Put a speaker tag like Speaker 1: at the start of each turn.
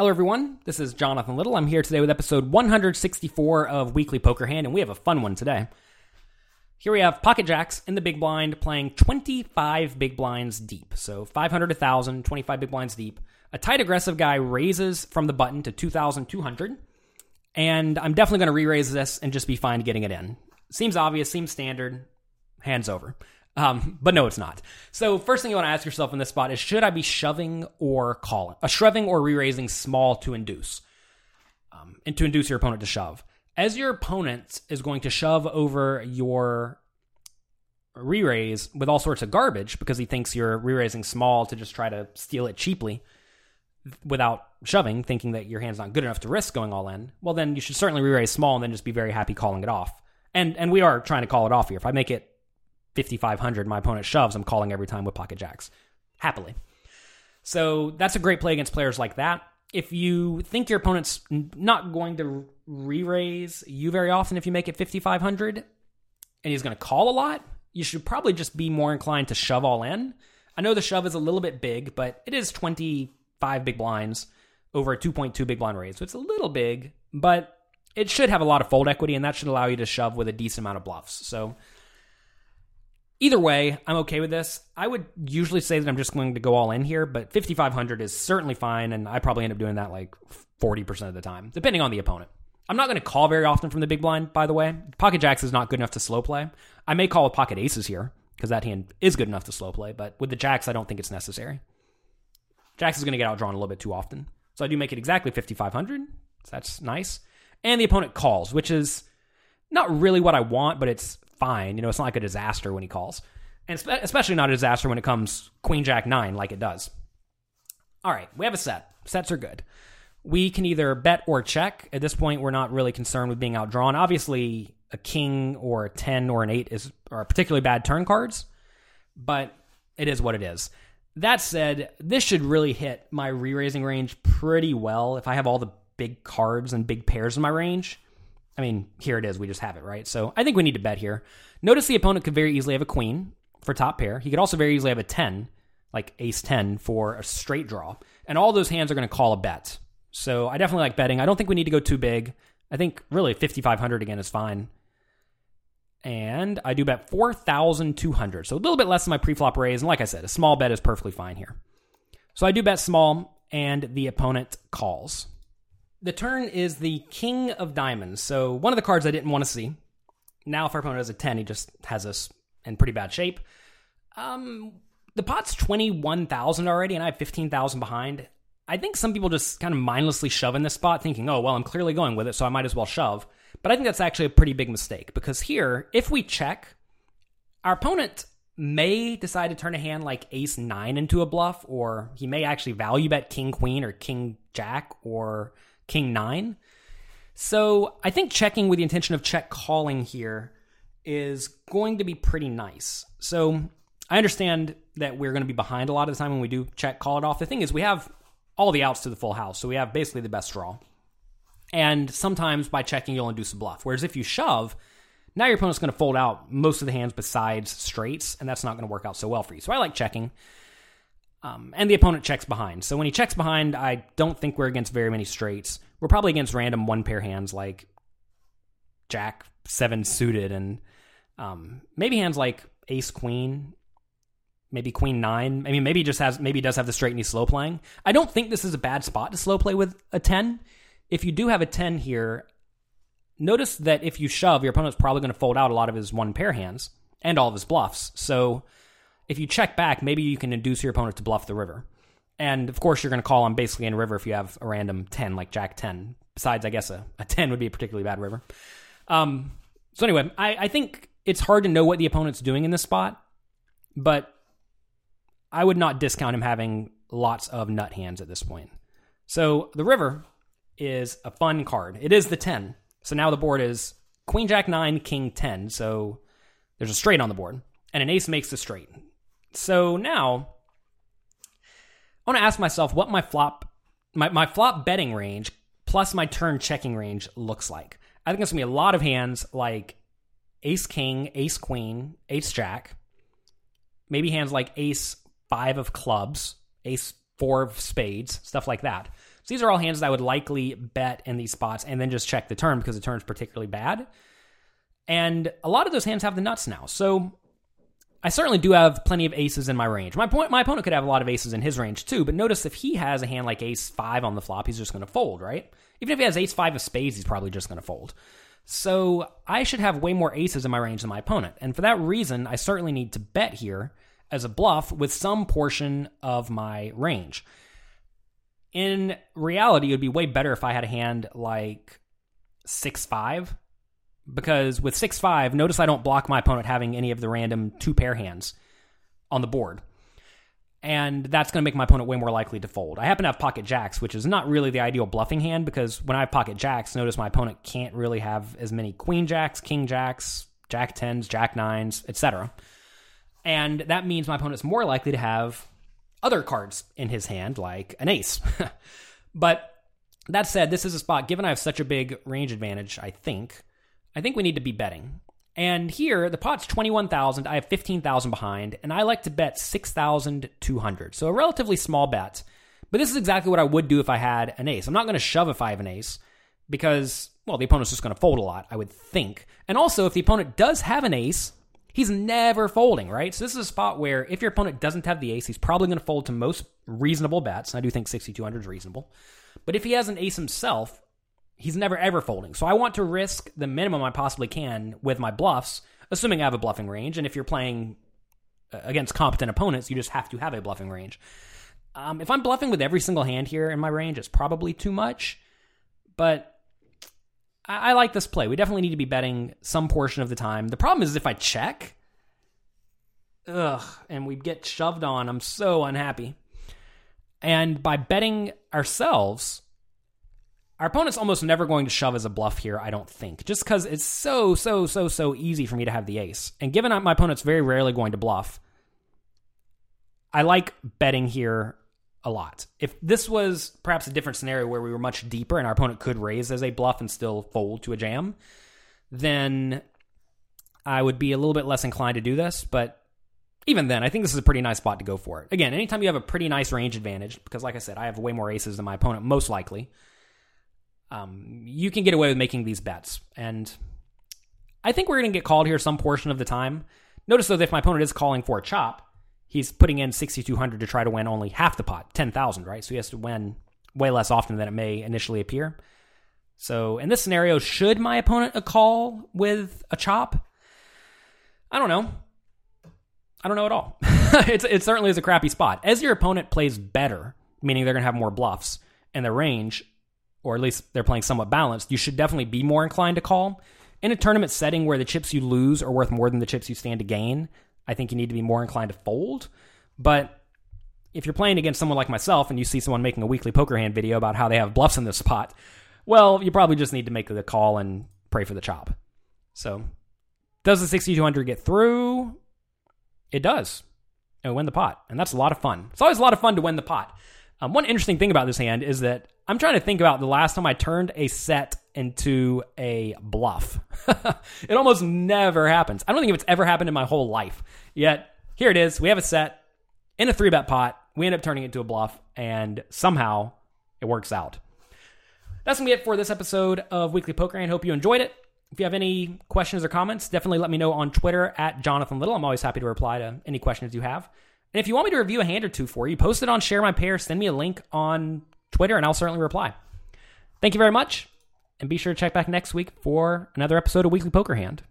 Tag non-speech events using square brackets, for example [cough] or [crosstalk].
Speaker 1: Hello, everyone. This is Jonathan Little. I'm here today with episode 164 of Weekly Poker Hand, and we have a fun one today. Here we have Pocket Jacks in the big blind playing 25 big blinds deep. So 500, 1,000, 25 big blinds deep. A tight aggressive guy raises from the button to 2,200. And I'm definitely going to re raise this and just be fine getting it in. Seems obvious, seems standard, hands over. Um, but no, it's not. So first thing you want to ask yourself in this spot is should I be shoving or calling? A shoving or re-raising small to induce, um, and to induce your opponent to shove. As your opponent is going to shove over your re-raise with all sorts of garbage because he thinks you're re-raising small to just try to steal it cheaply without shoving, thinking that your hand's not good enough to risk going all in. Well, then you should certainly re-raise small and then just be very happy calling it off. And and we are trying to call it off here. If I make it 5500 my opponent shoves i'm calling every time with pocket jacks. Happily. So that's a great play against players like that. If you think your opponent's not going to re-raise you very often if you make it 5500 and he's going to call a lot you should probably just be more inclined to shove all in. I know the shove is a little bit big but it is 25 big blinds over a 2.2 big blind raise so it's a little big but it should have a lot of fold equity and that should allow you to shove with a decent amount of bluffs. So Either way, I'm okay with this. I would usually say that I'm just going to go all in here, but 5,500 is certainly fine, and I probably end up doing that like 40% of the time, depending on the opponent. I'm not going to call very often from the big blind, by the way. Pocket jacks is not good enough to slow play. I may call with pocket aces here, because that hand is good enough to slow play, but with the jacks, I don't think it's necessary. Jacks is going to get outdrawn a little bit too often. So I do make it exactly 5,500. So that's nice. And the opponent calls, which is not really what I want, but it's fine. You know, it's not like a disaster when he calls, and especially not a disaster when it comes Queen Jack nine like it does. All right, we have a set. Sets are good. We can either bet or check. At this point, we're not really concerned with being outdrawn. Obviously, a king or a ten or an eight is are particularly bad turn cards, but it is what it is. That said, this should really hit my re-raising range pretty well if I have all the big cards and big pairs in my range. I mean, here it is. We just have it, right? So I think we need to bet here. Notice the opponent could very easily have a queen for top pair. He could also very easily have a 10, like ace 10 for a straight draw. And all those hands are going to call a bet. So I definitely like betting. I don't think we need to go too big. I think really 5,500 again is fine. And I do bet 4,200. So a little bit less than my preflop raise. And like I said, a small bet is perfectly fine here. So I do bet small, and the opponent calls. The turn is the King of Diamonds. So one of the cards I didn't want to see. Now, if our opponent has a 10, he just has us in pretty bad shape. Um, the pot's 21,000 already, and I have 15,000 behind. I think some people just kind of mindlessly shove in this spot, thinking, oh, well, I'm clearly going with it, so I might as well shove. But I think that's actually a pretty big mistake because here, if we check, our opponent may decide to turn a hand like ace nine into a bluff, or he may actually value bet king queen or king jack or king nine. So I think checking with the intention of check calling here is going to be pretty nice. So I understand that we're going to be behind a lot of the time when we do check call it off. The thing is, we have all the outs to the full house, so we have basically the best draw. And sometimes by checking, you'll induce a bluff. Whereas if you shove, now your opponent's going to fold out most of the hands besides straights, and that's not going to work out so well for you. So I like checking. Um, and the opponent checks behind. So when he checks behind, I don't think we're against very many straights. We're probably against random one pair hands like Jack seven suited and um, maybe hands like Ace Queen, maybe Queen nine. I mean, maybe just has maybe does have the straight and he's slow playing. I don't think this is a bad spot to slow play with a ten. If you do have a ten here, notice that if you shove, your opponent's probably going to fold out a lot of his one pair hands and all of his bluffs. So if you check back, maybe you can induce your opponent to bluff the river. And of course, you're going to call on basically in river if you have a random 10, like Jack 10. Besides, I guess a, a 10 would be a particularly bad river. Um, so, anyway, I, I think it's hard to know what the opponent's doing in this spot, but I would not discount him having lots of nut hands at this point. So, the river is a fun card. It is the 10. So now the board is Queen Jack 9, King 10. So there's a straight on the board, and an ace makes the straight. So now I want to ask myself what my flop my, my flop betting range plus my turn checking range looks like. I think it's gonna be a lot of hands like ace king, ace queen, ace jack, maybe hands like ace five of clubs, ace four of spades, stuff like that. So these are all hands that I would likely bet in these spots and then just check the turn because the turn's particularly bad. And a lot of those hands have the nuts now. So I certainly do have plenty of aces in my range. My point, my opponent could have a lot of aces in his range too, but notice if he has a hand like ace five on the flop, he's just going to fold, right? Even if he has ace five of spades, he's probably just going to fold. So I should have way more aces in my range than my opponent. And for that reason, I certainly need to bet here as a bluff with some portion of my range. In reality, it would be way better if I had a hand like 6 5 because with 6 5, notice I don't block my opponent having any of the random two pair hands on the board. And that's going to make my opponent way more likely to fold. I happen to have pocket jacks, which is not really the ideal bluffing hand because when I have pocket jacks, notice my opponent can't really have as many queen jacks, king jacks, jack tens, jack nines, etc. And that means my opponent's more likely to have other cards in his hand, like an ace. [laughs] but that said, this is a spot, given I have such a big range advantage, I think, I think we need to be betting. And here, the pot's 21,000. I have 15,000 behind, and I like to bet 6,200. So a relatively small bet. But this is exactly what I would do if I had an ace. I'm not going to shove if I have an ace because, well, the opponent's just going to fold a lot, I would think. And also, if the opponent does have an ace, he's never folding, right? So this is a spot where if your opponent doesn't have the ace, he's probably going to fold to most reasonable bets. And I do think 6,200 is reasonable. But if he has an ace himself, he's never ever folding. So I want to risk the minimum I possibly can with my bluffs, assuming I have a bluffing range. And if you're playing uh, against competent opponents, you just have to have a bluffing range. Um, if I'm bluffing with every single hand here in my range, it's probably too much. But I, I like this play. We definitely need to be betting some portion of the time. The problem is if I check, ugh, and we get shoved on, I'm so unhappy. And by betting ourselves, our opponent's almost never going to shove as a bluff here, I don't think, just because it's so, so, so, so easy for me to have the ace. And given my opponent's very rarely going to bluff, I like betting here a lot. If this was perhaps a different scenario where we were much deeper and our opponent could raise as a bluff and still fold to a jam, then I would be a little bit less inclined to do this. But even then, I think this is a pretty nice spot to go for it. Again, anytime you have a pretty nice range advantage, because like I said, I have way more aces than my opponent, most likely um, you can get away with making these bets. And I think we're going to get called here some portion of the time. Notice though, that if my opponent is calling for a chop, he's putting in 6,200 to try to win only half the pot, 10,000, right? So he has to win way less often than it may initially appear. So in this scenario, should my opponent a call with a chop? I don't know. I don't know at all. [laughs] it certainly is a crappy spot. As your opponent plays better, meaning they're going to have more bluffs, and the range or at least they're playing somewhat balanced, you should definitely be more inclined to call. In a tournament setting where the chips you lose are worth more than the chips you stand to gain, I think you need to be more inclined to fold. But if you're playing against someone like myself and you see someone making a weekly poker hand video about how they have bluffs in this spot, well, you probably just need to make the call and pray for the chop. So, does the 6200 get through? It does. And win the pot. And that's a lot of fun. It's always a lot of fun to win the pot. Um, one interesting thing about this hand is that I'm trying to think about the last time I turned a set into a bluff. [laughs] it almost never happens. I don't think it's ever happened in my whole life. Yet here it is. We have a set in a three bet pot. We end up turning it into a bluff, and somehow it works out. That's gonna be it for this episode of Weekly Poker Hand hope you enjoyed it. If you have any questions or comments, definitely let me know on Twitter at Jonathan Little. I'm always happy to reply to any questions you have. And if you want me to review a hand or two for you, post it on Share My Pair, send me a link on Twitter, and I'll certainly reply. Thank you very much, and be sure to check back next week for another episode of Weekly Poker Hand.